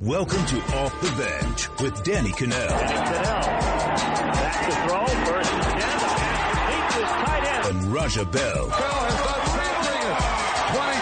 Welcome to Off the Bench with Danny Kanell. Kanell. Back to throw. First and ten. The pass complete to his tight end. And Raja Bell. Bell has done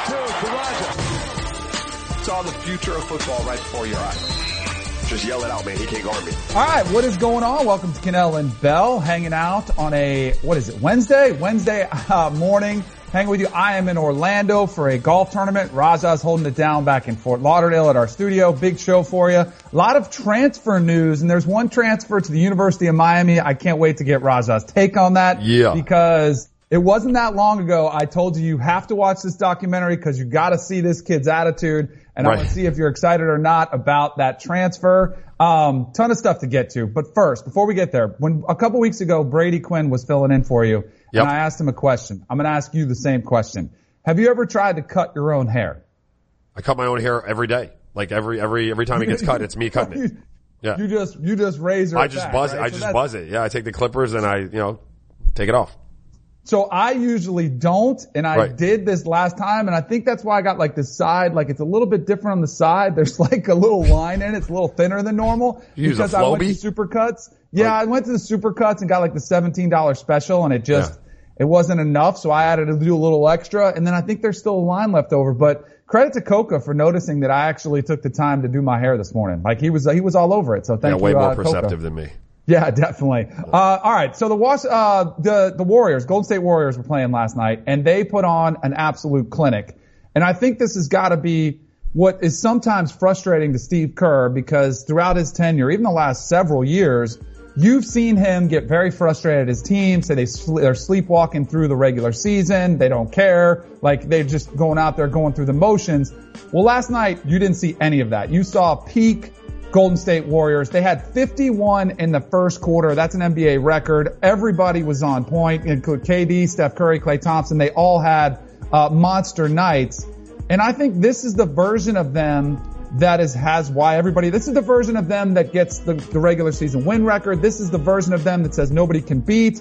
22 to Raja. Saw the future of football right before your eyes. Just yell it out, man. He can't guard me. All right, what is going on? Welcome to Kanell and Bell, hanging out on a what is it? Wednesday, Wednesday uh, morning. Hanging with you. I am in Orlando for a golf tournament. Raja's holding it down back in Fort Lauderdale at our studio. Big show for you. A lot of transfer news, and there's one transfer to the University of Miami. I can't wait to get Raja's take on that. Yeah. Because it wasn't that long ago I told you you have to watch this documentary because you got to see this kid's attitude. And I want to see if you're excited or not about that transfer. Um, ton of stuff to get to. But first, before we get there, when a couple weeks ago Brady Quinn was filling in for you, Yep. and I asked him a question. I'm going to ask you the same question. Have you ever tried to cut your own hair? I cut my own hair every day. Like every every every time it gets cut, it's me cutting it. Yeah. You just you just razor. I just back, buzz right? it. I So just buzz it. Yeah, I take the clippers and I, you know, take it off. So I usually don't, and I Right. did this last time, and I think that's why I got like the side, like it's a little bit different on the side. There's like a little line in it. It's a little thinner than normal. You because I went to Supercuts. Yeah, I went to the Supercuts and got like the $17 special, and it just, Yeah. it wasn't enough, so I added to do a little extra, and then I think there's still a line left over, but credit to Coca for noticing that I actually took the time to do my hair this morning. Like he was, he was all over it, so thank Yeah, you. way more uh, Coca. perceptive than me. Yeah, definitely. Uh, all right. So the Was- uh, the the Warriors, Golden State Warriors, were playing last night, and they put on an absolute clinic. And I think this has got to be what is sometimes frustrating to Steve Kerr because throughout his tenure, even the last several years, you've seen him get very frustrated at his team. Say they sl- they're sleepwalking through the regular season. They don't care. Like they're just going out there going through the motions. Well, last night you didn't see any of that. You saw peak Golden State Warriors. They had 51 in the first quarter. That's an NBA record. Everybody was on point, including KD, Steph Curry, Klay Thompson. They all had uh, monster nights. And I think this is the version of them that is has why everybody. This is the version of them that gets the, the regular season win record. This is the version of them that says nobody can beat.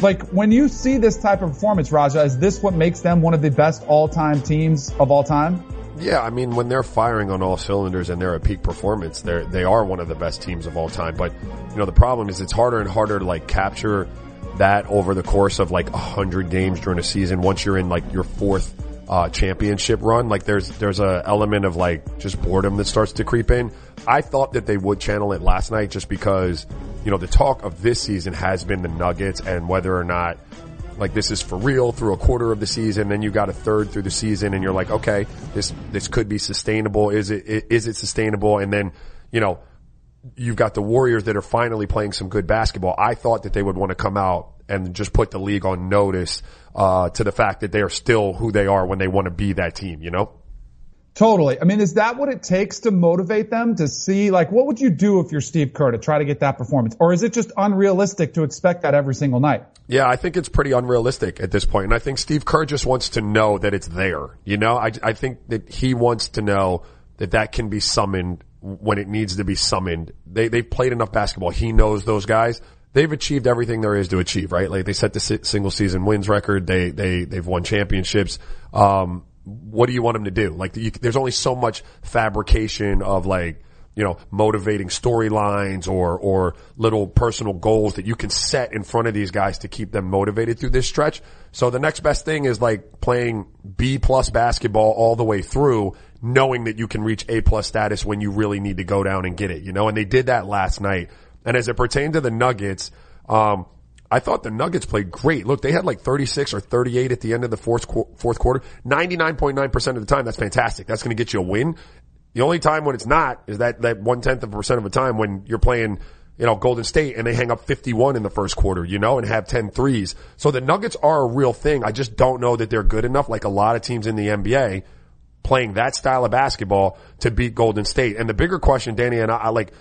Like when you see this type of performance, Raja, is this what makes them one of the best all-time teams of all time? Yeah, I mean, when they're firing on all cylinders and they're at peak performance, they're, they are one of the best teams of all time. But, you know, the problem is it's harder and harder to like capture that over the course of like a hundred games during a season. Once you're in like your fourth, uh, championship run, like there's, there's a element of like just boredom that starts to creep in. I thought that they would channel it last night just because, you know, the talk of this season has been the Nuggets and whether or not like this is for real through a quarter of the season, then you got a third through the season and you're like, okay, this, this could be sustainable. Is it, is it sustainable? And then, you know, you've got the Warriors that are finally playing some good basketball. I thought that they would want to come out and just put the league on notice, uh, to the fact that they are still who they are when they want to be that team, you know? Totally. I mean, is that what it takes to motivate them to see, like, what would you do if you're Steve Kerr to try to get that performance? Or is it just unrealistic to expect that every single night? Yeah, I think it's pretty unrealistic at this point. And I think Steve Kerr just wants to know that it's there. You know, I, I think that he wants to know that that can be summoned when it needs to be summoned. They, they've played enough basketball. He knows those guys. They've achieved everything there is to achieve, right? Like they set the single season wins record. They, they, they've won championships. Um, what do you want them to do? Like you, there's only so much fabrication of like, you know, motivating storylines or, or little personal goals that you can set in front of these guys to keep them motivated through this stretch. So the next best thing is like playing B plus basketball all the way through, knowing that you can reach A plus status when you really need to go down and get it, you know, and they did that last night. And as it pertained to the Nuggets, um, I thought the Nuggets played great. Look, they had like 36 or 38 at the end of the fourth, qu- fourth quarter. 99.9% of the time, that's fantastic. That's going to get you a win. The only time when it's not is that, that one tenth of a percent of a time when you're playing, you know, Golden State and they hang up 51 in the first quarter, you know, and have 10 threes. So the Nuggets are a real thing. I just don't know that they're good enough like a lot of teams in the NBA playing that style of basketball to beat Golden State. And the bigger question, Danny, and I, I like,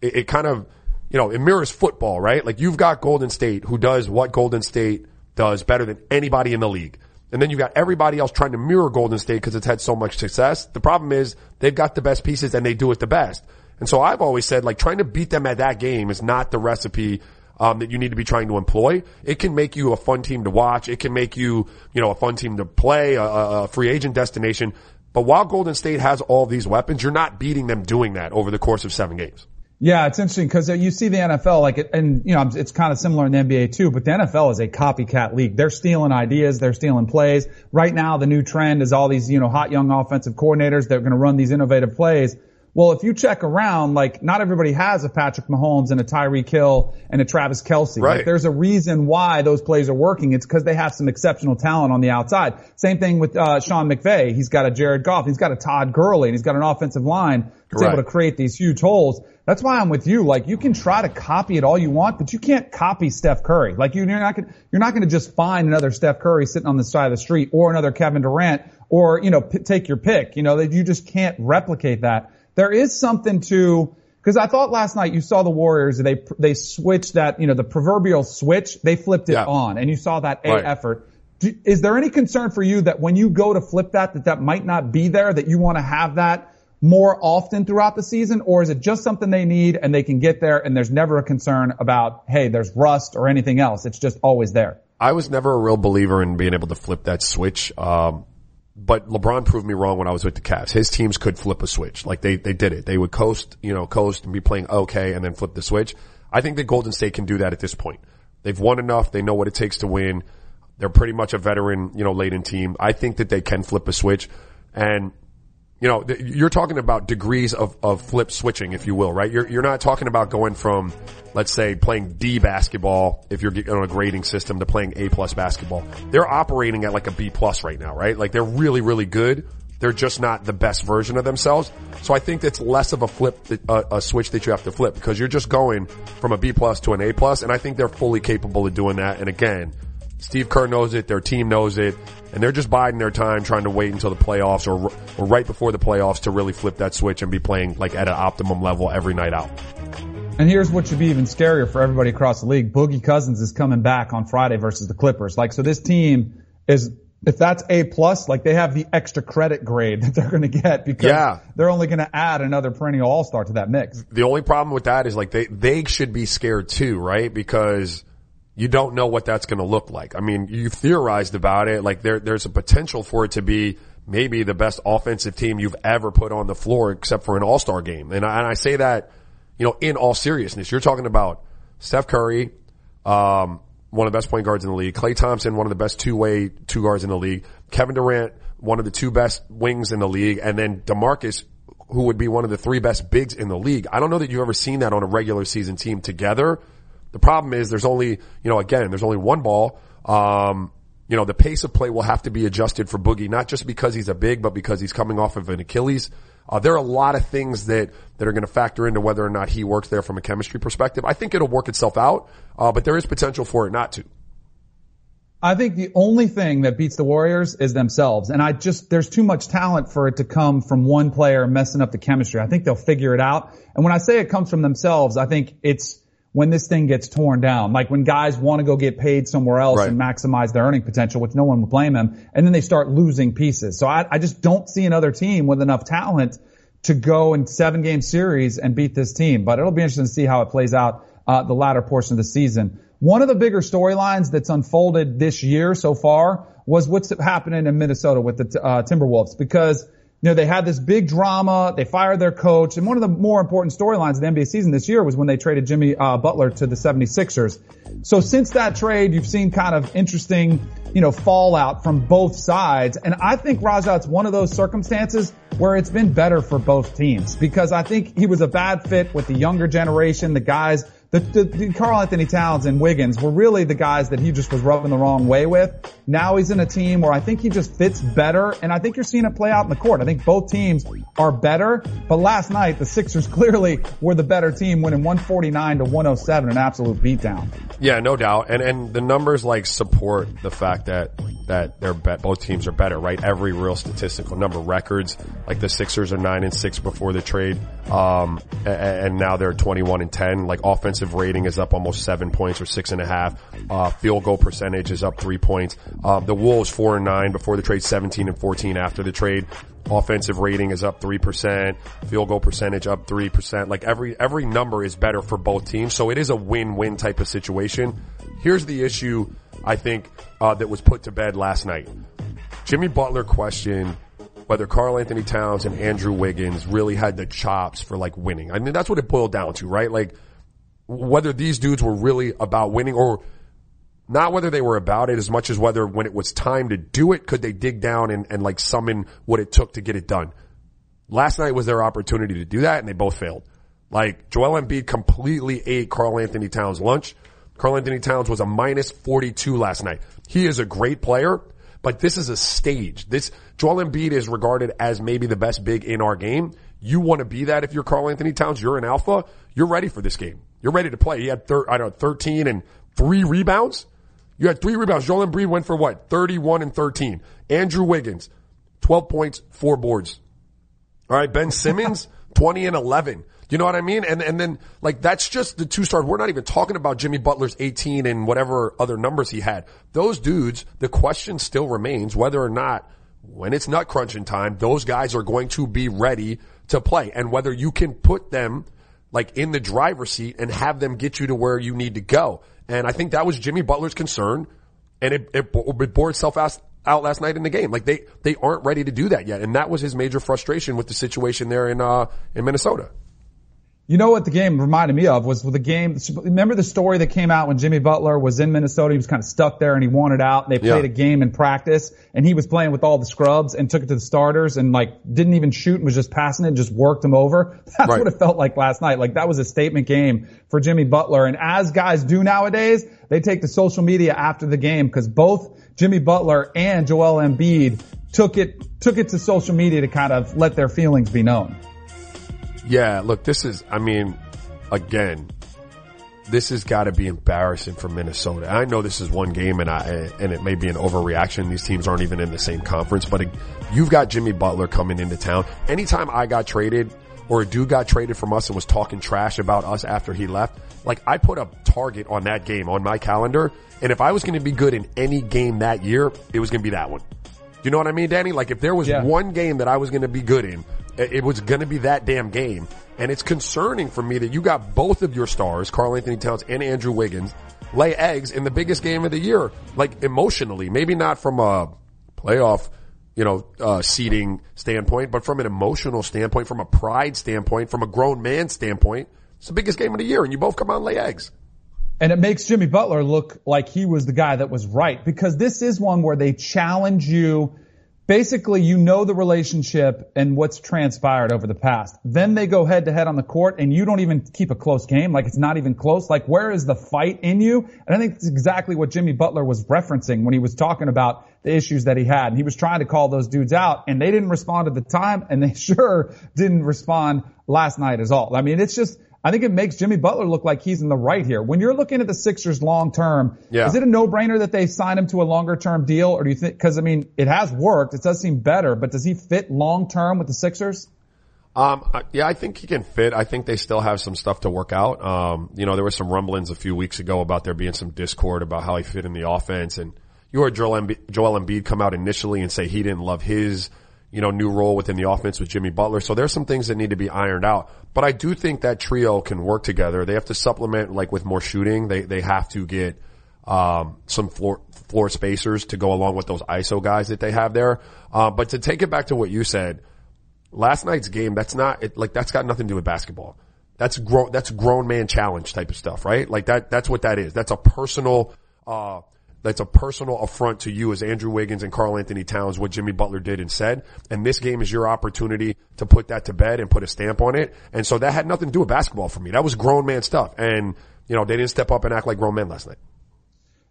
it, it kind of, you know, it mirrors football, right? Like you've got Golden State who does what Golden State does better than anybody in the league. And then you've got everybody else trying to mirror Golden State because it's had so much success. The problem is they've got the best pieces and they do it the best. And so I've always said like trying to beat them at that game is not the recipe um, that you need to be trying to employ. It can make you a fun team to watch. It can make you, you know, a fun team to play, a, a free agent destination. But while Golden State has all these weapons, you're not beating them doing that over the course of seven games. Yeah, it's interesting because you see the NFL like, it, and you know, it's kind of similar in the NBA too, but the NFL is a copycat league. They're stealing ideas. They're stealing plays. Right now, the new trend is all these, you know, hot young offensive coordinators. that are going to run these innovative plays. Well, if you check around, like not everybody has a Patrick Mahomes and a Tyreek Hill and a Travis Kelce. Right. Like there's a reason why those plays are working. It's because they have some exceptional talent on the outside. Same thing with uh, Sean McVay. He's got a Jared Goff. He's got a Todd Gurley, and he's got an offensive line that's Right. able to create these huge holes. That's why I'm with you. Like you can try to copy it all you want, but you can't copy Steph Curry. Like you- you're not gonna, you're not going to just find another Steph Curry sitting on the side of the street or another Kevin Durant or, you know, p- take your pick. You know, that you just can't replicate that. There is something to, cause I thought last night you saw the Warriors, they, they switched that, you know, the proverbial switch, they flipped it Yeah. on and you saw that A Right. effort. Do, is there any concern for you that when you go to flip that, that that might not be there, that you want to have that more often throughout the season, or is it just something they need and they can get there and there's never a concern about, hey, there's rust or anything else. It's just always there. I was never a real believer in being able to flip that switch. Um, but LeBron proved me wrong when I was with the Cavs. His teams could flip a switch. Like they, they did it. They would coast, you know, coast and be playing okay and then flip the switch. I think that Golden State can do that at this point. They've won enough. They know what it takes to win. They're pretty much a veteran, you know, laden team. I think that they can flip a switch and you know, th- you're talking about degrees of, of flip switching, if you will, right? You're, you're not talking about going from, let's say, playing D basketball, if you're on a grading system, to playing A plus basketball. They're operating at like a B plus right now, right? Like they're really, really good. They're just not the best version of themselves. So I think that's less of a flip, uh, a switch that you have to flip because you're just going from a B plus to an A plus, and I think they're fully capable of doing that. And again, Steve Kerr knows it, their team knows it, and they're just biding their time trying to wait until the playoffs or, or right before the playoffs to really flip that switch and be playing like at an optimum level every night out. And here's what should be even scarier for everybody across the league. Boogie Cousins is coming back on Friday versus the Clippers. Like, so this team is, if that's A plus, like they have the extra credit grade that they're going to get because Yeah. they're only going to add another perennial all-star to that mix. The only problem with that is like they, they should be scared too, right? Because you don't know what that's going to look like. I mean, you've theorized about it. Like there, there's a potential for it to be maybe the best offensive team you've ever put on the floor except for an all-star game. And I, and I say that, you know, in all seriousness, you're talking about Steph Curry, um, one of the best point guards in the league. Klay Thompson, one of the best two-way two guards in the league. Kevin Durant, one of the two best wings in the league. And then DeMarcus, who would be one of the three best bigs in the league. I don't know that you've ever seen that on a regular season team together. The problem is there's only, you know, again, there's only one ball. Um, you know, the pace of play will have to be adjusted for Boogie, not just because he's a big, but because he's coming off of an Achilles. Uh, there are a lot of things that, that are going to factor into whether or not he works there from a chemistry perspective. I think it'll work itself out, uh, but there is potential for it not to. I think the only thing that beats the Warriors is themselves. And I just, there's too much talent for it to come from one player messing up the chemistry. I think they'll figure it out. And when I say it comes from themselves, I think it's when this thing gets torn down. Like when guys want to go get paid somewhere else Right. and maximize their earning potential, which no one would blame them. And then they start losing pieces. So I, I just don't see another team with enough talent to go in seven game series and beat this team. But it'll be interesting to see how it plays out, uh, the latter portion of the season. One of the bigger storylines that's unfolded this year so far was what's happening in Minnesota with the uh, Timberwolves because you know they had this big drama. They fired their coach, and one of the more important storylines of the NBA season this year was when they traded Jimmy uh, Butler to the 76ers. So since that trade, you've seen kind of interesting, you know, fallout from both sides, and I think Raja, it's one of those circumstances where it's been better for both teams because I think he was a bad fit with the younger generation, the guys the, the, the Karl-Anthony Towns and Wiggins were really the guys that he just was rubbing the wrong way with. Now he's in a team where I think he just fits better, and I think you're seeing it play out in the court. I think both teams are better, but last night the Sixers clearly were the better team, winning 149 to 107, an absolute beatdown. Yeah, no doubt. And and the numbers like support the fact that that they're bet both teams are better, right? Every real statistical number records, like the Sixers are nine and six before the trade, um, a- a- and now they're twenty one and ten. Like offensive rating is up almost seven points or six and a half. Uh, field goal percentage is up three points. Uh, the Wolves four and nine before the trade, seventeen and fourteen after the trade. Offensive rating is up 3%, field goal percentage up 3%. Like every, every number is better for both teams. So it is a win-win type of situation. Here's the issue I think, uh, that was put to bed last night. Jimmy Butler questioned whether Karl-Anthony Towns and Andrew Wiggins really had the chops for like winning. I mean, that's what it boiled down to, right? Like whether these dudes were really about winning or not whether they were about it as much as whether when it was time to do it, could they dig down and, and like summon what it took to get it done. Last night was their opportunity to do that and they both failed. Like Joel Embiid completely ate Karl-Anthony Towns lunch. Karl-Anthony Towns was a minus 42 last night. He is a great player, but this is a stage. This Joel Embiid is regarded as maybe the best big in our game. You want to be that if you're Karl-Anthony Towns, you're an alpha. You're ready for this game. You're ready to play. He had thir- I don't know, 13 and three rebounds. You had three rebounds. Joel Embiid went for what? 31 and 13. Andrew Wiggins, 12 points, four boards. All right. Ben Simmons, 20 and 11. You know what I mean? And, and then like that's just the two stars. We're not even talking about Jimmy Butler's 18 and whatever other numbers he had. Those dudes, the question still remains whether or not when it's nut crunching time, those guys are going to be ready to play and whether you can put them like in the driver's seat and have them get you to where you need to go. And I think that was Jimmy Butler's concern and it, it, it bore itself out, out last night in the game. Like they, they aren't ready to do that yet. And that was his major frustration with the situation there in, uh, in Minnesota. You know what the game reminded me of was the game. Remember the story that came out when Jimmy Butler was in Minnesota? He was kind of stuck there and he wanted out. And they played yeah. a game in practice and he was playing with all the scrubs and took it to the starters and like didn't even shoot and was just passing it, and just worked them over. That's right. what it felt like last night. Like that was a statement game for Jimmy Butler. And as guys do nowadays, they take to social media after the game because both Jimmy Butler and Joel Embiid took it, took it to social media to kind of let their feelings be known. Yeah, look, this is, I mean, again, this has got to be embarrassing for Minnesota. I know this is one game and I, and it may be an overreaction. These teams aren't even in the same conference, but you've got Jimmy Butler coming into town. Anytime I got traded or a dude got traded from us and was talking trash about us after he left, like I put a target on that game on my calendar. And if I was going to be good in any game that year, it was going to be that one. You know what I mean, Danny? Like if there was yeah. one game that I was going to be good in, it was going to be that damn game. And it's concerning for me that you got both of your stars, Karl-Anthony Towns and Andrew Wiggins, lay eggs in the biggest game of the year. Like emotionally, maybe not from a playoff, you know, uh, seeding standpoint, but from an emotional standpoint, from a pride standpoint, from a grown man standpoint, it's the biggest game of the year and you both come out and lay eggs. And it makes Jimmy Butler look like he was the guy that was right because this is one where they challenge you basically you know the relationship and what's transpired over the past. Then they go head to head on the court and you don't even keep a close game. Like it's not even close. Like where is the fight in you? And I think it's exactly what Jimmy Butler was referencing when he was talking about the issues that he had. And he was trying to call those dudes out and they didn't respond at the time and they sure didn't respond last night as all. I mean, it's just, I think it makes Jimmy Butler look like he's in the right here. When you're looking at the Sixers long term, yeah. is it a no-brainer that they sign him to a longer term deal or do you think, cause I mean, it has worked. It does seem better, but does he fit long term with the Sixers? Um, yeah, I think he can fit. I think they still have some stuff to work out. Um, you know, there was some rumblings a few weeks ago about there being some discord about how he fit in the offense and you heard Joel Embiid, Joel Embiid come out initially and say he didn't love his you know, new role within the offense with Jimmy Butler. So there's some things that need to be ironed out. But I do think that trio can work together. They have to supplement like with more shooting. They they have to get um, some floor floor spacers to go along with those ISO guys that they have there. Uh, but to take it back to what you said, last night's game, that's not it, like that's got nothing to do with basketball. That's grown that's grown man challenge type of stuff, right? Like that that's what that is. That's a personal uh, that's a personal affront to you as Andrew Wiggins and Karl-Anthony Towns, what Jimmy Butler did and said. And this game is your opportunity to put that to bed and put a stamp on it. And so that had nothing to do with basketball for me. That was grown man stuff. And, you know, they didn't step up and act like grown men last night.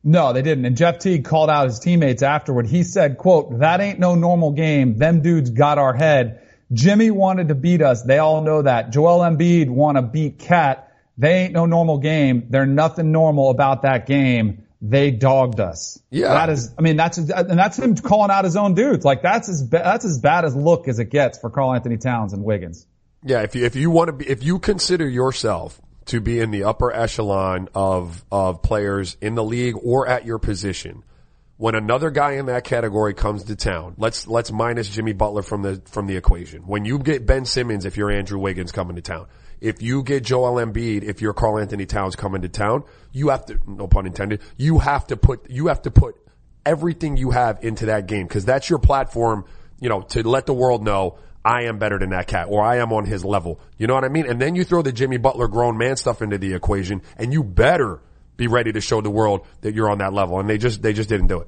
No, they didn't. And Jeff Teague called out his teammates afterward. He said, quote, that ain't no normal game. Them dudes got our head. Jimmy wanted to beat us. They all know that. Joel Embiid want to beat KAT. They ain't no normal game. There's nothing normal about that game they dogged us. Yeah. That is, I mean, that's, and that's him calling out his own dudes. Like that's as, that's as bad as look as it gets for Karl-Anthony Towns and Wiggins. Yeah. If you, if you want to be, if you consider yourself to be in the upper echelon of, of players in the league or at your position, when another guy in that category comes to town, let's, let's minus Jimmy Butler from the, from the equation. When you get Ben Simmons, if you're Andrew Wiggins coming to town, if you get Joel Embiid, if you're Karl-Anthony Towns coming to town, you have to, no pun intended, you have to put, you have to put everything you have into that game because that's your platform you know, to let the world know I am better than that cat or I am on his level. You know what I mean? And then you throw the Jimmy Butler grown man stuff into the equation and you better be ready to show the world that you're on that level. And they just, they just didn't do it.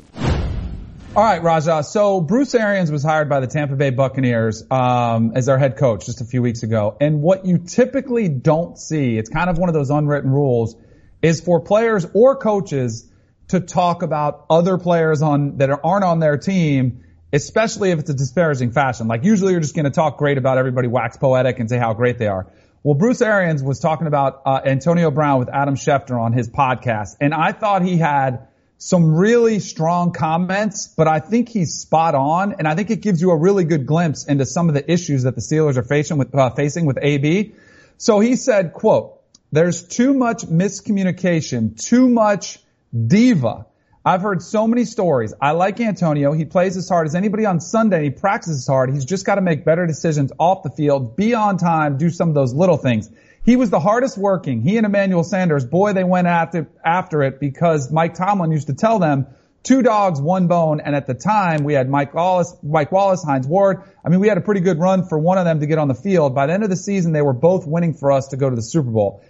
All right, Raja. So Bruce Arians was hired by the Tampa Bay Buccaneers um, as their head coach just a few weeks ago. And what you typically don't see, it's kind of one of those unwritten rules, is for players or coaches to talk about other players on that aren't on their team, especially if it's a disparaging fashion. Like usually you're just going to talk great about everybody, wax poetic, and say how great they are. Well, Bruce Arians was talking about uh, Antonio Brown with Adam Schefter on his podcast, and I thought he had some really strong comments, but I think he's spot on, and I think it gives you a really good glimpse into some of the issues that the Steelers are facing with uh, facing with AB. So he said, "quote There's too much miscommunication, too much diva." I've heard so many stories. I like Antonio. He plays as hard as anybody on Sunday. He practices hard. He's just got to make better decisions off the field, be on time, do some of those little things. He was the hardest working. He and Emmanuel Sanders, boy, they went after, after it because Mike Tomlin used to tell them two dogs, one bone. And at the time we had Mike Wallace, Mike Wallace, Hines Ward. I mean, we had a pretty good run for one of them to get on the field. By the end of the season, they were both winning for us to go to the Super Bowl.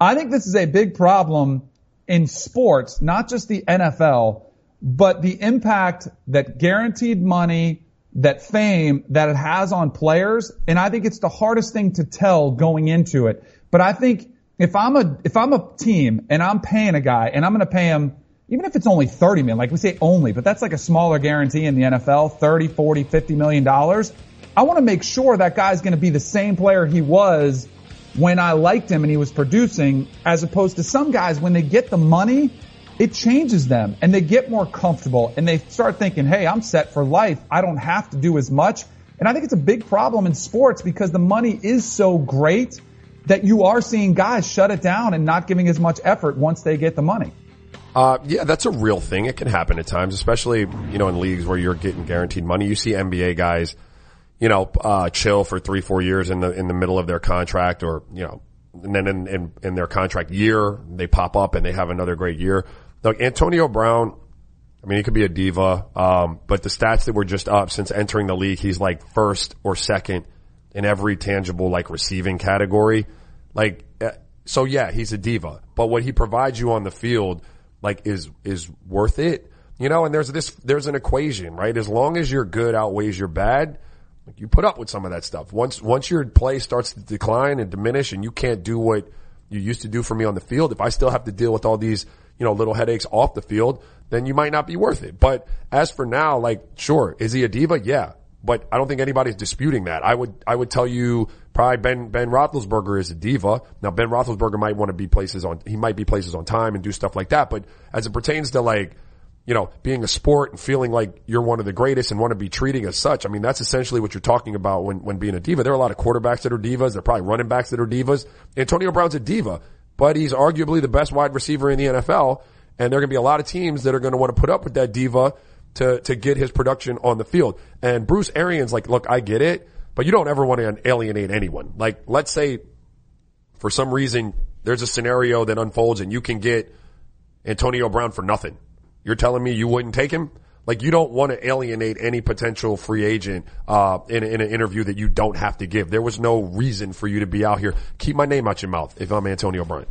I think this is a big problem in sports, not just the NFL, but the impact that guaranteed money, that fame that it has on players. And I think it's the hardest thing to tell going into it. But I think if I'm a, if I'm a team and I'm paying a guy and I'm going to pay him, even if it's only 30 million, like we say only, but that's like a smaller guarantee in the NFL, 30, 40, 50 million dollars. I want to make sure that guy's going to be the same player he was when I liked him and he was producing, as opposed to some guys when they get the money, it changes them and they get more comfortable and they start thinking, hey, I'm set for life. I don't have to do as much. And I think it's a big problem in sports because the money is so great that you are seeing guys shut it down and not giving as much effort once they get the money. Uh, yeah, that's a real thing. It can happen at times, especially, you know, in leagues where you're getting guaranteed money. You see NBA guys, you know, uh, chill for three, four years in the, in the middle of their contract or, you know, and then in, in, in their contract year, they pop up and they have another great year. Look, Antonio Brown, I mean, he could be a diva, um, but the stats that were just up since entering the league, he's like first or second in every tangible like receiving category. Like, uh, so yeah, he's a diva, but what he provides you on the field, like, is, is worth it. You know, and there's this, there's an equation, right? As long as your good outweighs your bad, like you put up with some of that stuff. Once, once your play starts to decline and diminish and you can't do what you used to do for me on the field, if I still have to deal with all these, you know, little headaches off the field, then you might not be worth it. But as for now, like, sure, is he a diva? Yeah but I don't think anybody's disputing that. I would, I would tell you probably Ben, Ben Roethlisberger is a diva. Now Ben Roethlisberger might want to be places on, he might be places on time and do stuff like that. But as it pertains to like, you know, being a sport and feeling like you're one of the greatest and want to be treating as such. I mean, that's essentially what you're talking about when, when being a diva. There are a lot of quarterbacks that are divas. There are probably running backs that are divas. Antonio Brown's a diva, but he's arguably the best wide receiver in the NFL. And there are going to be a lot of teams that are going to want to put up with that diva to, to get his production on the field. And Bruce Arians, like, look, I get it, but you don't ever want to alienate anyone. Like, let's say for some reason there's a scenario that unfolds and you can get Antonio Brown for nothing. You're telling me you wouldn't take him? Like you don't want to alienate any potential free agent uh, in, in an interview that you don't have to give. There was no reason for you to be out here. Keep my name out your mouth if I'm Antonio Brown.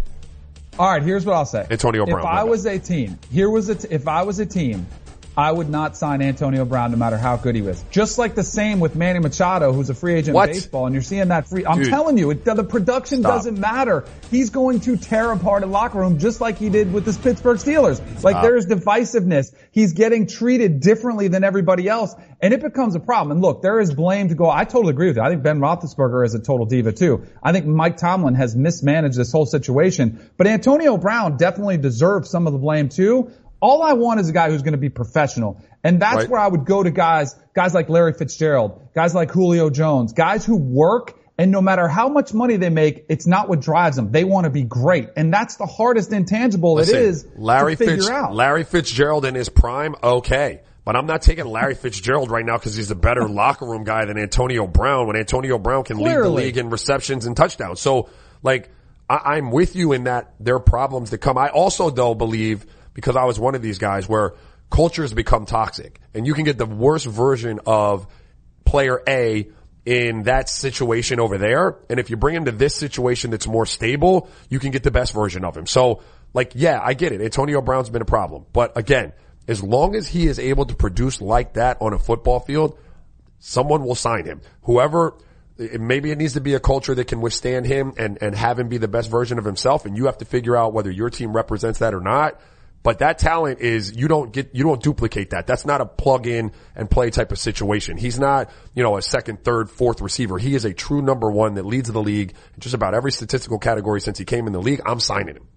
All right, here's what I'll say. Antonio Brown. If I was a team, here was a t- if I was a team I would not sign Antonio Brown no matter how good he was. Just like the same with Manny Machado, who's a free agent what? in baseball, and you're seeing that free. I'm Dude. telling you, it, the production Stop. doesn't matter. He's going to tear apart a locker room just like he did with the Pittsburgh Steelers. Like there's divisiveness. He's getting treated differently than everybody else, and it becomes a problem. And look, there is blame to go. I totally agree with you. I think Ben Roethlisberger is a total diva too. I think Mike Tomlin has mismanaged this whole situation, but Antonio Brown definitely deserves some of the blame too All I want is a guy who's going to be professional. And that's Right. where I would go to guys, guys like Larry Fitzgerald, guys like Julio Jones, guys who work and no matter how much money they make, it's not what drives them. They want to be great. And that's the hardest intangible Listen, it is Larry to figure Fitz, out. Larry Fitzgerald in his prime, okay. But I'm not taking Larry Fitzgerald right now because he's a better locker room guy than Antonio Brown when Antonio Brown can lead the league in receptions and touchdowns. So like, I, I'm with you in that there are problems that come. I also though believe because I was one of these guys where cultures become toxic and you can get the worst version of player A in that situation over there. And if you bring him to this situation that's more stable, you can get the best version of him. So like, yeah, I get it. Antonio Brown's been a problem, but again, as long as he is able to produce like that on a football field, someone will sign him. Whoever, maybe it needs to be a culture that can withstand him and, and have him be the best version of himself. And you have to figure out whether your team represents that or not. But that talent is, you don't get, you don't duplicate that. That's not a plug in and play type of situation. He's not, you know, a second, third, fourth receiver. He is a true number one that leads the league in just about every statistical category since he came in the league. I'm signing him.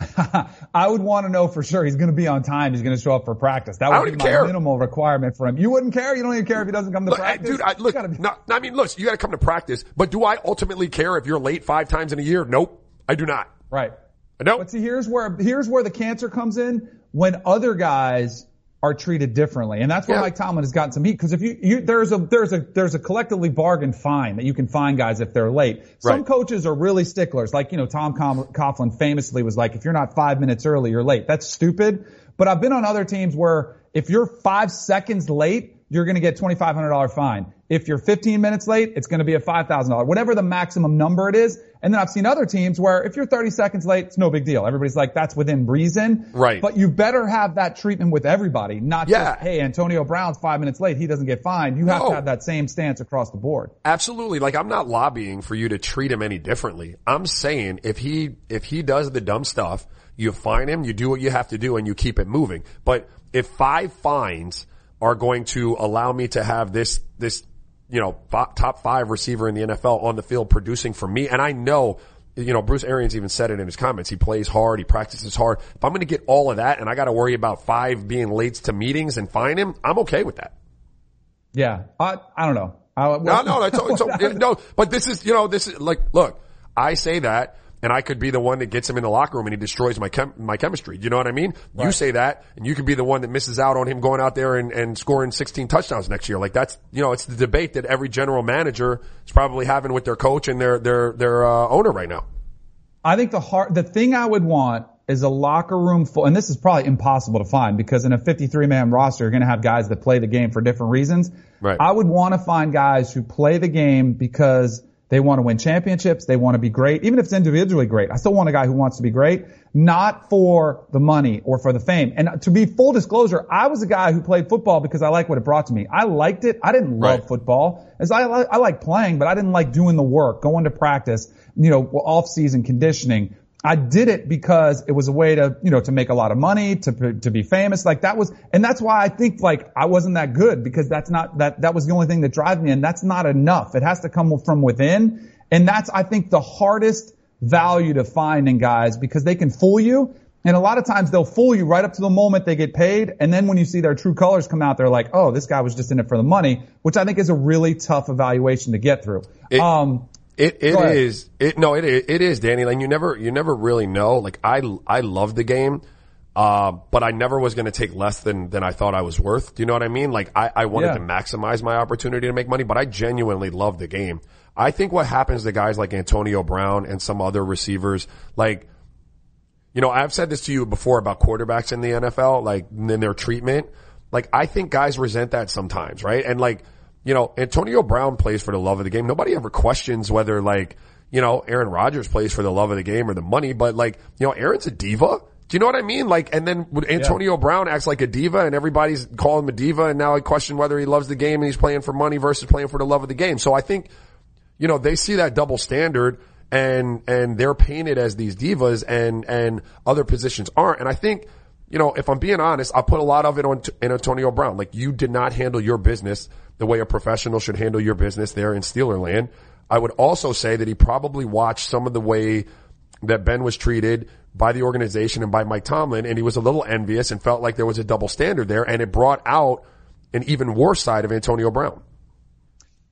I would want to know for sure he's going to be on time. He's going to show up for practice. That would be my care. minimal requirement for him. You wouldn't care. You don't even care if he doesn't come to Look, practice. dude, I, look, be- no, I mean, look, you got to come to practice, but do I ultimately care if you're late five times in a year? Nope, I do not. right. Nope. But see, here's where here's where the cancer comes in when other guys are treated differently, and that's where Yeah. Mike Tomlin has gotten some heat because if you, you there's a there's a there's a collectively bargained fine that you can fine guys if they're late. Some Right. coaches are really sticklers, like you know Tom Com- Coughlin famously was like, if you're not five minutes early, you're late. That's stupid. But I've been on other teams where if you're five seconds late, you're going to get $2,500 fine. If you're 15 minutes late, it's going to be a $5,000, whatever the maximum number it is. And then I've seen other teams where if you're 30 seconds late, it's no big deal. Everybody's like, that's within reason. Right. But you better have that treatment with everybody, not Yeah. just, hey, Antonio Brown's five minutes late. He doesn't get fined. You have No. to have that same stance across the board. Absolutely. Like I'm not lobbying for you to treat him any differently. I'm saying if he, if he does the dumb stuff, you fine him, you do what you have to do and you keep it moving. But if five fines are going to allow me to have this, this, you know, top five receiver in the NFL on the field producing for me, and I know, you know, Bruce Arians even said it in his comments. He plays hard. He practices hard. If I'm going to get all of that and I got to worry about five being late to meetings and fine him, I'm okay with that. Yeah. I, I don't know. I, No, no, it's, it's, it's, no, but this is, you know, this is like, look, I say that and I could be the one that gets him in the locker room and he destroys my chem- my chemistry. Do you know what I mean? You say that and you could be the one that misses out on him going out there and, and scoring 16 touchdowns next year. Like that's, you know, it's the debate that every general manager is probably having with their coach and their, their, their, uh, owner right now. I think the hard, the thing I would want is a locker room full, and this is probably impossible to find because in a 53 man roster, you're going to have guys that play the game for different reasons. Right. I would want to find guys who play the game because they want to win championships. They want to be great. Even if it's individually great, I still want a guy who wants to be great, not for the money or for the fame. And to be full disclosure, I was a guy who played football because I like what it brought to me. I liked it. I didn't love Right. football as I, I like playing, but I didn't like doing the work, going to practice, you know, off season conditioning. I did it because it was a way to, you know, to make a lot of money, to, to be famous. Like that was, and that's why I think like I wasn't that good because that's not, that, that was the only thing that drives me and that's not enough. It has to come from within. And that's, I think, the hardest value to find in guys because they can fool you. And a lot of times they'll fool you right up to the moment they get paid. And then when you see their true colors come out, they're like, oh, this guy was just in it for the money, which I think is a really tough evaluation to get through. It- um, It it is it no it is- it is Danny. Like you never you never really know. Like I I love the game, uh, but I never was going to take less than than I thought I was worth. Do you know what I mean? Like I I wanted Yeah. to maximize my opportunity to make money, but I genuinely love the game. I think what happens to guys like Antonio Brown and some other receivers, like you know, I've said this to you before about quarterbacks in the NFL, like in their treatment. Like I think guys resent that sometimes, right? And like, you know, Antonio Brown plays for the love of the game. Nobody ever questions whether like, you know, Aaron Rodgers plays for the love of the game or the money, but like, you know, Aaron's a diva. Do you know what I mean? Like, and then Antonio Brown acts like a diva and everybody's calling him a diva and now I question whether he loves the game and he's playing for money versus playing for the love of the game. So I think, you know, they see that double standard and, and they're painted as these divas and, and other positions aren't. And I think, you know, if I'm being honest, I put a lot of it on in Antonio Brown. Like you did not handle your business the way a professional should handle your business there in Steeler land. I would also say that he probably watched some of the way that Ben was treated by the organization and by Mike Tomlin, and he was a little envious and felt like there was a double standard there, and it brought out an even worse side of Antonio Brown.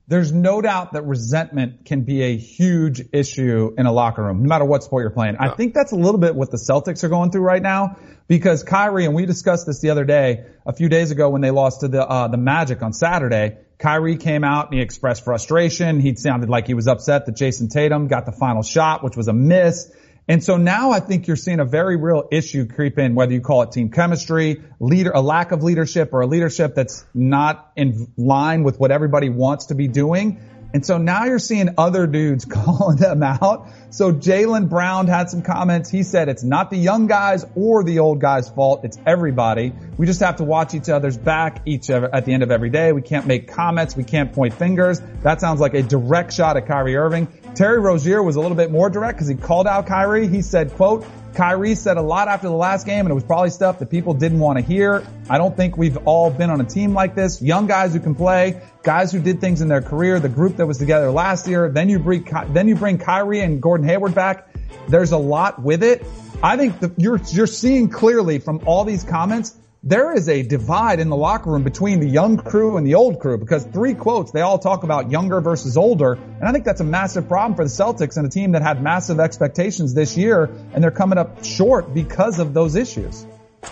There's no doubt that resentment can be a huge issue in a locker room, no matter what sport you're playing. I think that's a little bit what the Celtics are going through right now because Kyrie, and we discussed this the other day, a few days ago when they lost to the, uh, the Magic on Saturday, Kyrie came out and he expressed frustration. He sounded like he was upset that Jayson Tatum got the final shot, which was a miss. And so now I think you're seeing a very real issue creep in, whether you call it team chemistry, leader, a lack of leadership or a leadership that's not in line with what everybody wants to be doing. And so now you're seeing other dudes calling them out. So Jaylen Brown had some comments. He said it's not the young guys or the old guys fault. It's everybody. We just have to watch each other's back each other at the end of every day. We can't make comments. We can't point fingers. That sounds like a direct shot at Kyrie Irving. Terry Rozier was a little bit more direct because he called out Kyrie. He said, quote, Kyrie said a lot after the last game and it was probably stuff that people didn't want to hear. I don't think we've all been on a team like this. Young guys who can play, guys who did things in their career, the group that was together last year. Then you bring, then you bring Kyrie and Gordon Hayward back. There's a lot with it. I think the, you're, you're seeing clearly from all these comments there is a divide in the locker room between the young crew and the old crew because three quotes, they all talk about younger versus older. And I think that's a massive problem for the Celtics and a team that had massive expectations this year and they're coming up short because of those issues.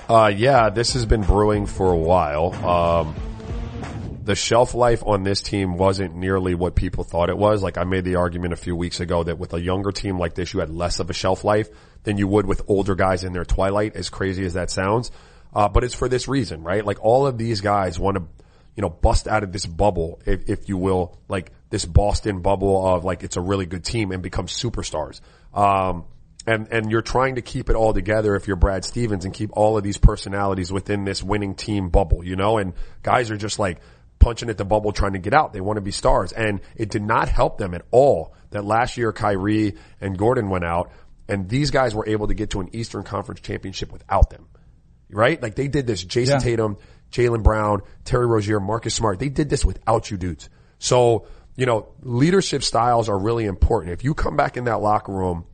Uh, yeah, this has been brewing for a while. Um, the shelf life on this team wasn't nearly what people thought it was. Like I made the argument a few weeks ago that with a younger team like this, you had less of a shelf life than you would with older guys in their twilight, as crazy as that sounds. Uh, but it's for this reason, right? Like all of these guys want to, you know, bust out of this bubble, if, if you will, like this Boston bubble of like it's a really good team and become superstars. Um, and, and you're trying to keep it all together if you're Brad Stevens and keep all of these personalities within this winning team bubble, you know, and guys are just like punching at the bubble trying to get out. They want to be stars and it did not help them at all that last year Kyrie and Gordon went out and these guys were able to get to an Eastern Conference championship without them right? Like they did this. Jayson yeah. Tatum, Jaylen Brown, Terry Rozier, Marcus Smart. They did this without you dudes. So, you know, leadership styles are really important. If you come back in that locker room,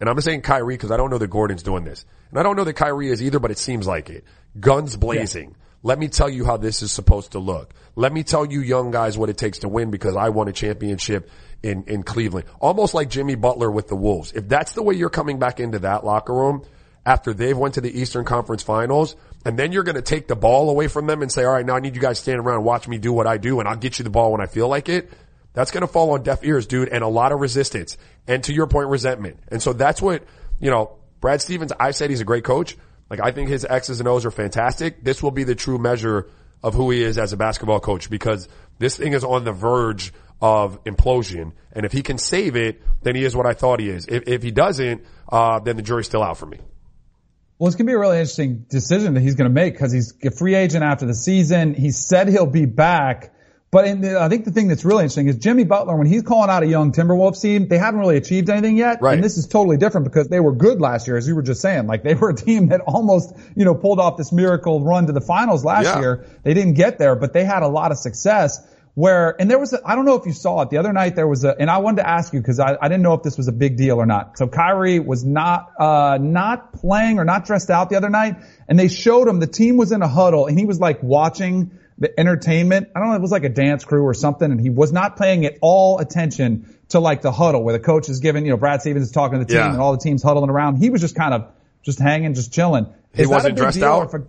and I'm saying Kyrie because I don't know that Gordon's doing this. And I don't know that Kyrie is either, but it seems like it. Guns blazing. Yeah. Let me tell you how this is supposed to look. Let me tell you young guys what it takes to win because I won a championship in, in Cleveland. Almost like Jimmy Butler with the Wolves. If that's the way you're coming back into that locker room, after they've went to the Eastern Conference Finals, and then you're going to take the ball away from them and say, all right, now I need you guys to stand around and watch me do what I do, and I'll get you the ball when I feel like it. That's going to fall on deaf ears, dude, and a lot of resistance. And to your point, resentment. And so that's what, you know, Brad Stevens, I said he's a great coach. Like I think his X's and O's are fantastic. This will be the true measure of who he is as a basketball coach because this thing is on the verge of implosion. And if he can save it, then he is what I thought he is. If, if he doesn't, uh, then the jury's still out for me. Well, it's going to be a really interesting decision that he's going to make because he's a free agent after the season. He said he'll be back. But the, I think the thing that's really interesting is Jimmy Butler, when he's calling out a young Timberwolves team, they haven't really achieved anything yet. Right. And this is totally different because they were good last year, as you were just saying. Like they were a team that almost, you know, pulled off this miracle run to the finals last yeah. year. They didn't get there, but they had a lot of success where, and there was, I don't know if you saw it the other night. There was a, and I wanted to ask you because I, I didn't know if this was a big deal or not. So Kyrie was not, uh, not playing or not dressed out the other night, and they showed him the team was in a huddle, and he was like watching the entertainment. I don't know, it was like a dance crew or something, and he was not paying at all attention to like the huddle where the coach is giving, you know, Brad Stevens is talking to the team Yeah. and all the teams huddling around. He was just kind of just hanging, just chilling. He Is wasn't dressed out? or if a-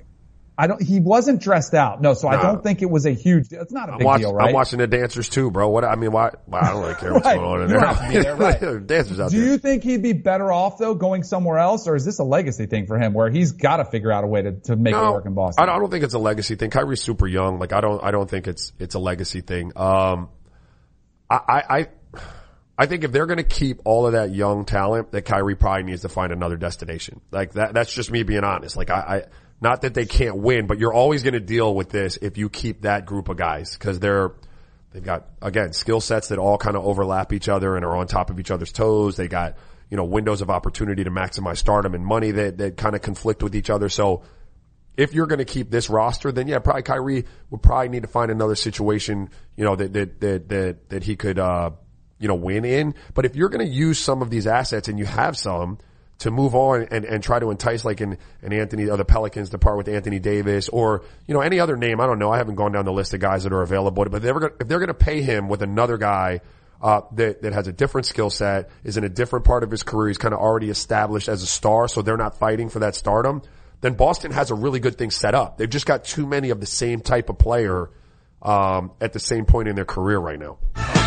I don't. He wasn't dressed out. No, so I don't think it was a huge. It's not a I'm, big watch, deal, right? I'm watching the dancers too, bro. What I mean, why? Well, I don't really care what's Right. going on in there. don't have to be there, right. dancers out there. Do there. you think he'd be better off though going somewhere else, or is this a legacy thing for him where he's got to figure out a way to, to make it work in Boston? I don't, I don't think it's a legacy thing. Kyrie's super young. Like I don't, I don't think it's, it's a legacy thing. Um, I, I, I, I think if they're going to keep all of that young talent, that Kyrie probably needs to find another destination. Like that, that's just me being honest. Like I, I not that they can't win, but you're always going to deal with this if you keep that group of guys because they're, they've got, again, skill sets that all kind of overlap each other and are on top of each other's toes. They got, you know, windows of opportunity to maximize stardom and money that, that kind of conflict with each other. So, if you're going to keep this roster, then yeah, probably Kyrie would probably need to find another situation, you know, that, that, that, that, that he could, uh, you know, win in. But if you're going to use some of these assets and you have some to move on and, and try to entice like an, an Anthony or the Pelicans to part with Anthony Davis or, you know, any other name. I don't know. I haven't gone down the list of guys that are available, but they're if they're going to pay him with another guy, uh, that, that has a different skill set, is in a different part of his career, he's kind of already established as a star, so they're not fighting for that stardom, then Boston has a really good thing set up. They've just got too many of the same type of player, um, at the same point in their career right now.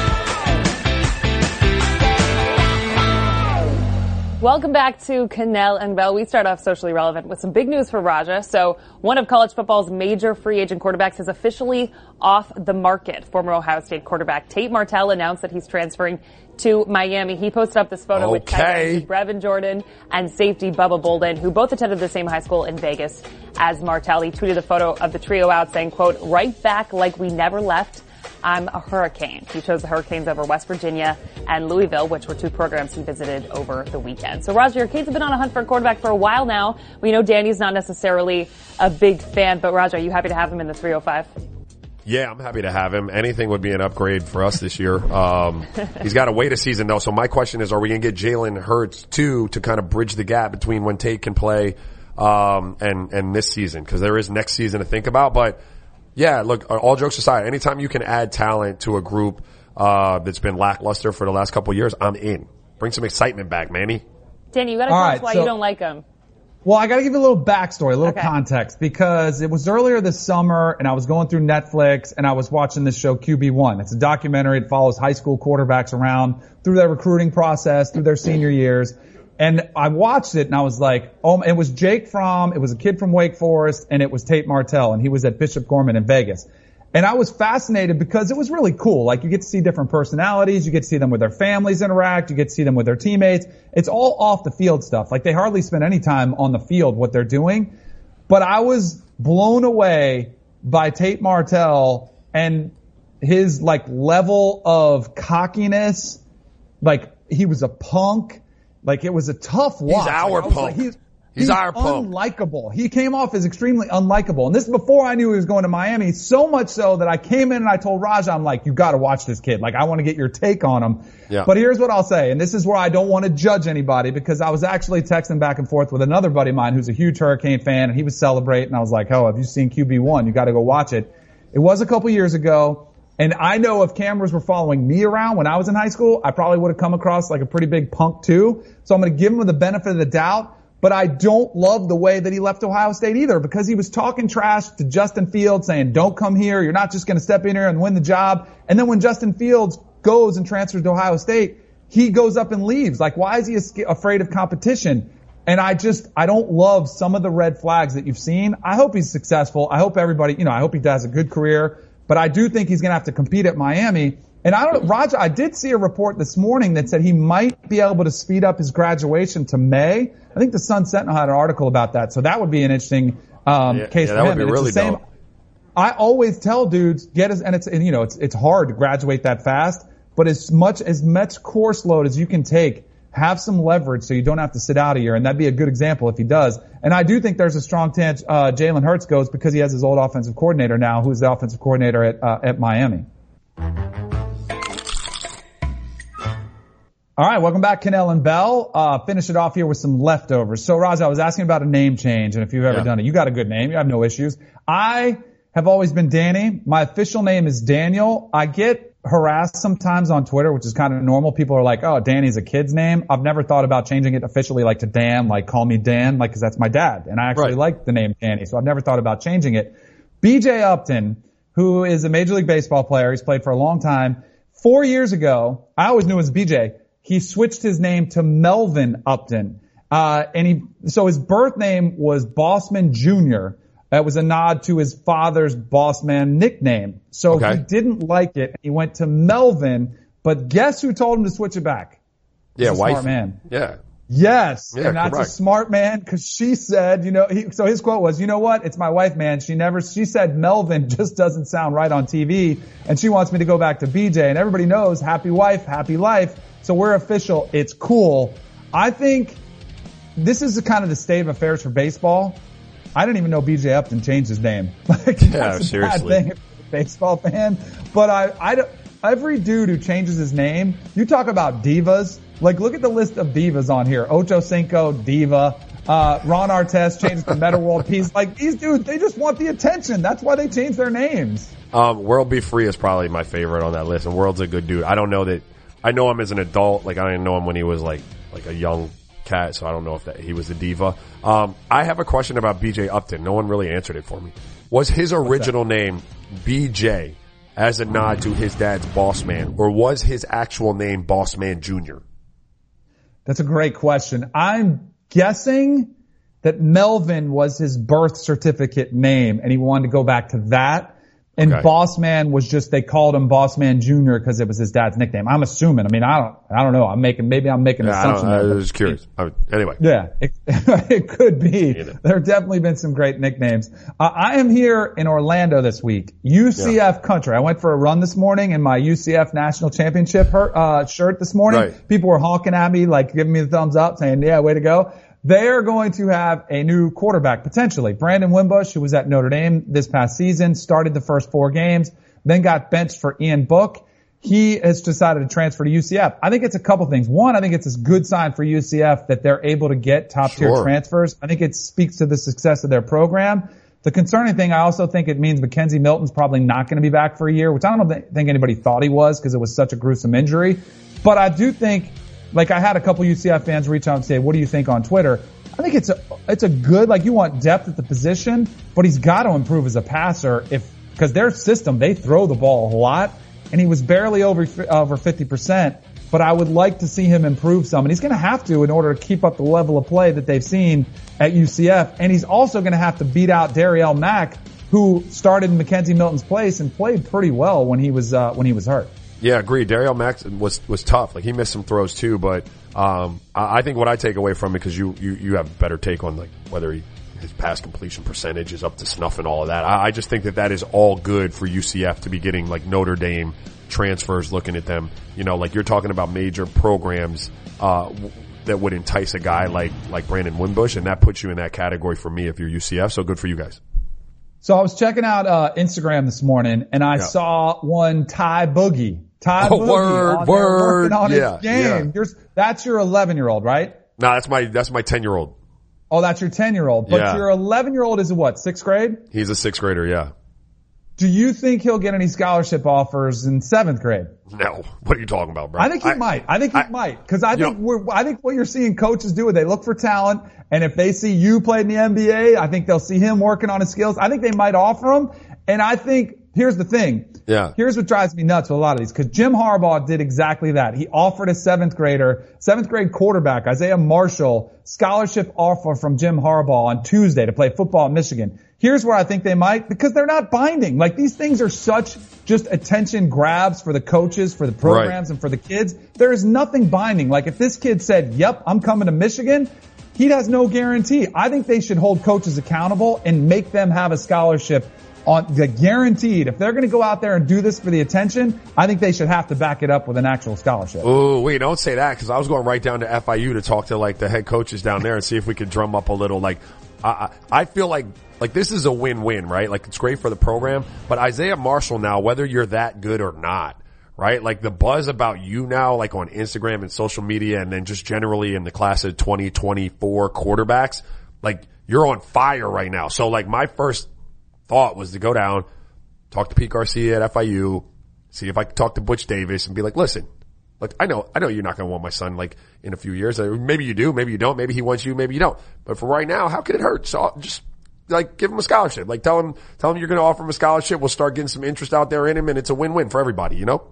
Welcome back to Kanell and Bell. We start off socially relevant with some big news for Raja. So one of college football's major free agent quarterbacks is officially off the market. Former Ohio State quarterback Tate Martell announced that he's transferring to Miami. He posted up this photo Okay. with tight Brevin Jordan and safety Bubba Bolden, who both attended the same high school in Vegas as Martell. He tweeted a photo of the trio out saying, quote, right back like we never left. I'm a Hurricane. He chose the Hurricanes over West Virginia and Louisville, which were two programs he visited over the weekend. So Raja, your Canes have been on a hunt for a quarterback for a while now. We know Danny's not necessarily a big fan, but Raja, are you happy to have him in the 305? Yeah, I'm happy to have him. Anything would be an upgrade for us this year. Um, he's got to wait a season though. So my question is, are we going to get Jalen Hurts too to kind of bridge the gap between when Tate can play, um, and, and this season? Cause there is next season to think about. But yeah, look, all jokes aside, anytime you can add talent to a group, uh, that's been lackluster for the last couple of years, I'm in. Bring some excitement back, Manny. Danny, you got to tell right, us why so- you don't like him. Well, I got to give you a little backstory, a little Okay. context, because it was earlier this summer, and I was going through Netflix, and I was watching this show QB1. It's a documentary. It follows high school quarterbacks around through their recruiting process, through their senior years. And I watched it, and I was like, oh, it was Jake Fromm, it was a kid from Wake Forest, and it was Tate Martell, and he was at Bishop Gorman in Vegas. And I was fascinated because it was really cool. Like you get to see different personalities, you get to see them with their families interact, you get to see them with their teammates. It's all off the field stuff. Like they hardly spend any time on the field what they're doing. But I was blown away by Tate Martell and his like level of cockiness. Like he was a punk. Like it was a tough watch. He's our Like, punk. like, he's, He's our punk. unlikable. He came off as extremely unlikable. And this is before I knew he was going to Miami. So much so that I came in and I told Raja, I'm like, you gotta watch this kid. Like I want to get your take on him. Yeah. But here's what I'll say. And this is where I don't want to judge anybody because I was actually texting back and forth with another buddy of mine who's a huge Hurricane fan and he was celebrating. I was like, oh, have you seen QB1? You gotta go watch it. It was a couple years ago. And I know if cameras were following me around when I was in high school, I probably would have come across like a pretty big punk too. So I'm going to give him the benefit of the doubt. But I don't love the way that he left Ohio State either because he was talking trash to Justin Fields saying, don't come here. You're not just going to step in here and win the job. And then when Justin Fields goes and transfers to Ohio State, he goes up and leaves. Like, why is he afraid of competition? And I just, I don't love some of the red flags that you've seen. I hope he's successful. I hope everybody, you know, I hope he does a good career, but I do think he's going to have to compete at Miami. And I don't, Raja, I did see a report this morning that said he might be able to speed up his graduation to May. I think the Sun Sentinel had an article about that. So that would be an interesting, um, Yeah, case yeah, for that him. would be And it's the really same- dope. I always tell dudes, get as, and it's, and you know, it's, it's hard to graduate that fast, but as much, as much course load as you can take, have some leverage so you don't have to sit out a year. And that'd be a good example if he does. And I do think there's a strong chance, uh, Jalen Hurts goes because he has his old offensive coordinator now, who's the offensive coordinator at, uh, at Miami. All right, welcome back, Kanell and Bell. Uh, finish it off here with some leftovers. So, Raja, I was asking about a name change, and if you've ever Yeah. done it, you got a good name. You have no issues. I have always been Danny. My official name is Daniel. I get harassed sometimes on Twitter, which is kind of normal. People are like, "Oh, Danny's a kid's name." I've never thought about changing it officially, like to Dan, like call me Dan, like because that's my dad, and I actually Right. like the name Danny, so I've never thought about changing it. BJ Upton, who is a Major League Baseball player, he's played for a long time. Four years ago, I always knew him as BJ. He switched his name to Melvin Upton. Uh, and he, so his birth name was Bossman Jr. That was a nod to his father's boss man nickname. So Okay. he didn't like it. He went to Melvin, but guess who told him to switch it back? Yeah, wife. smart man. Yeah. Yes, Yeah, and that's correct. a smart man because she said, you know, he, so his quote was, you know what? It's my wife, man. She never, she said Melvin just doesn't sound right on TV and she wants me to go back to BJ and everybody knows happy wife, happy life. So we're official. It's cool. I think this is the kind of the state of affairs for baseball. I didn't even know BJ Upton changed his name. Like, Yeah, seriously. Bad thing if a baseball fan, but I, I don't, every dude who changes his name, you talk about divas. Like, look at the list of divas on here. Ocho Cinco, diva. Uh, Ron Artest changed to Metta World Peace. Like, these dudes, they just want the attention. That's why they change their names. Um, World B. Free is probably my favorite on that list, and World's a good dude. I don't know that, I know him as an adult. Like, I didn't know him when he was like, like a young cat, so I don't know if that he was a diva. Um, I have a question about BJ Upton. No one really answered it for me. Was his original name BJ as a nod to his dad's boss man, or was his actual name Boss Man Jr.? That's a great question. I'm guessing that Melvin was his birth certificate name and he wanted to go back to that. And Okay. Boss Man was just, they called him Boss Man Jr. because it was his dad's nickname. I'm assuming. I mean, I don't, I don't know. I'm making, maybe I'm making an Yeah, I, assumption. I but- was curious. I, anyway. Yeah, it, it could be. There have definitely been some great nicknames. Uh, I am here in Orlando this week, UCF country. I went for a run this morning in my UCF national championship her, uh, shirt this morning. Right. People were honking at me, like giving me the thumbs up, saying, "Yeah, way to go." They're going to have a new quarterback potentially. Brandon Wimbush, who was at Notre Dame this past season, started the first four games, then got benched for Ian Book he has decided to transfer to UCF. I think it's a couple things. One, I think it's a good sign for UCF that they're able to get top tier Sure. transfers. I think it speaks to the success of their program. The concerning thing, I also think it means McKenzie Milton's probably not going to be back for a year, which I don't think anybody thought he was because it was such a gruesome injury. But I do think, like I had a couple UCF fans reach out and say, what do you think on Twitter? I think it's a, it's a good, like you want depth at the position, but he's got to improve as a passer if, because their system, they throw the ball a lot and he was barely over over 50%. But I would like to see him improve some, and he's going to have to in order to keep up the level of play that they've seen at UCF. And he's also going to have to beat out Darriel Mack, who started in McKenzie Milton's place and played pretty well when he was uh, when he was hurt. Yeah, agree. Darriel Max was was tough. Like he missed some throws too, but um, I, I think what I take away from it because you, you you have a better take on like whether he his pass completion percentage is up to snuff and all of that. I, I just think that that is all good for UCF to be getting like Notre Dame transfers. Looking at them, you know, like you're talking about major programs uh, that would entice a guy like like Brandon Wimbush, and that puts you in that category for me if you're UCF. So good for you guys. So I was checking out uh, Instagram this morning, and I Yeah. saw one Ty Boogie. Ty Oh, word, on word. on Yeah, his game. yeah. Yours- that's your 11 year old, right? No, that's my that's my ten year old. Oh, that's your 10 year old. But Yeah. your 11 year old is what, sixth grade? He's a sixth grader. Yeah. Do you think he'll get any scholarship offers in seventh grade? No, what are you talking about, bro? I think he might. I think he I- might. Cause I think we're, I think what you're seeing coaches do is they look for talent. And if they see you played in the NBA, I think they'll see him working on his skills. I think they might offer him. And I think, here's the thing. Yeah. Here's what drives me nuts with a lot of these, because Jim Harbaugh did exactly that. He offered a seventh grader, seventh grade quarterback, Isaiah Marshall, scholarship offer from Jim Harbaugh on Tuesday to play football in Michigan. Here's where I think they might, because they're not binding. Like these things are such just attention grabs for the coaches, for the programs, and for the kids. There is nothing binding. Like if this kid said, yep, I'm coming to Michigan, he has no guarantee. I think they should hold coaches accountable and make them have a scholarship on the guaranteed. If they're going to go out there and do this for the attention, I think they should have to back it up with an actual scholarship. Oh, wait, don't say that because I was going right down to FIU to talk to like the head coaches down there and see if we could drum up a little. Like, I, I I feel like like this is a win-win, right? Like it's great for the program, but Isaiah Marshall now, whether you're that good or not, right? Like the buzz about you now, like on Instagram and social media, and then just generally in the class of 2024 quarterbacks, like you're on fire right now. So like my first thought was to go down, talk to Pete Garcia at FIU, see if I could talk to Butch Davis and be like, listen, like I know, I know you're not going to want my son like in a few years. Maybe you do, maybe you don't, maybe he wants you, maybe you don't. But for right now, how could it hurt? So just like give him a scholarship. Like tell him, tell him you're going to offer him a scholarship. We'll start getting some interest out there in him and it's a win-win for everybody, you know?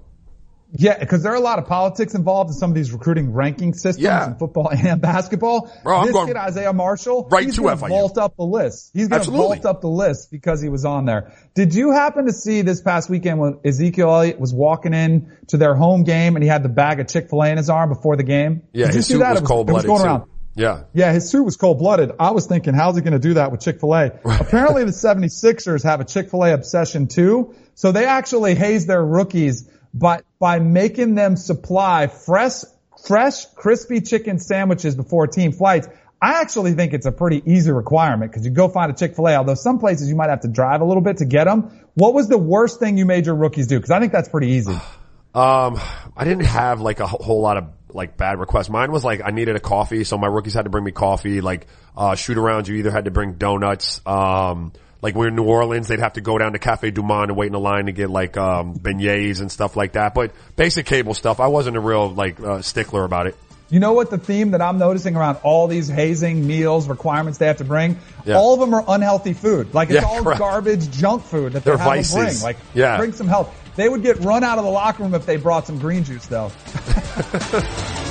Yeah, because there are a lot of politics involved in some of these recruiting ranking systems Yeah. in football and basketball. Bro, I'm this going kid Isaiah Marshall, right he's to FIU. vault up the list. He's going to vault up the list because he was on there. Did you happen to see this past weekend when Ezekiel Elliott was walking in to their home game and he had the bag of Chick Fil A in his arm before the game? Yeah, Did his suit that? was It cold blooded. going around. Yeah. Yeah, his suit was cold blooded. I was thinking, how's he going to do that with Chick-fil-A? Apparently the 76ers have a Chick-fil-A obsession too. So they actually haze their rookies by, by making them supply fresh, fresh, crispy chicken sandwiches before team flights. I actually think it's a pretty easy requirement because you go find a Chick-fil-A, although some places you might have to drive a little bit to get them. What was the worst thing you made your rookies do? Because I think that's pretty easy. Um, I didn't have like a whole lot of like bad requests. Mine was like I needed a coffee, so my rookies had to bring me coffee. Like uh, shoot around, you either had to bring donuts. Um, like we're in New Orleans, they'd have to go down to Cafe Du Monde and wait in a line to get like um, beignets and stuff like that. But basic cable stuff, I wasn't a real like uh, stickler about it. You know what the theme that I'm noticing around all these hazing meals requirements they have to bring? Yeah. All of them are unhealthy food. Like it's Yeah, all correct. garbage junk food that They're they have vices. to bring. Like Yeah. bring some help. They would get run out of the locker room if they brought some green juice though.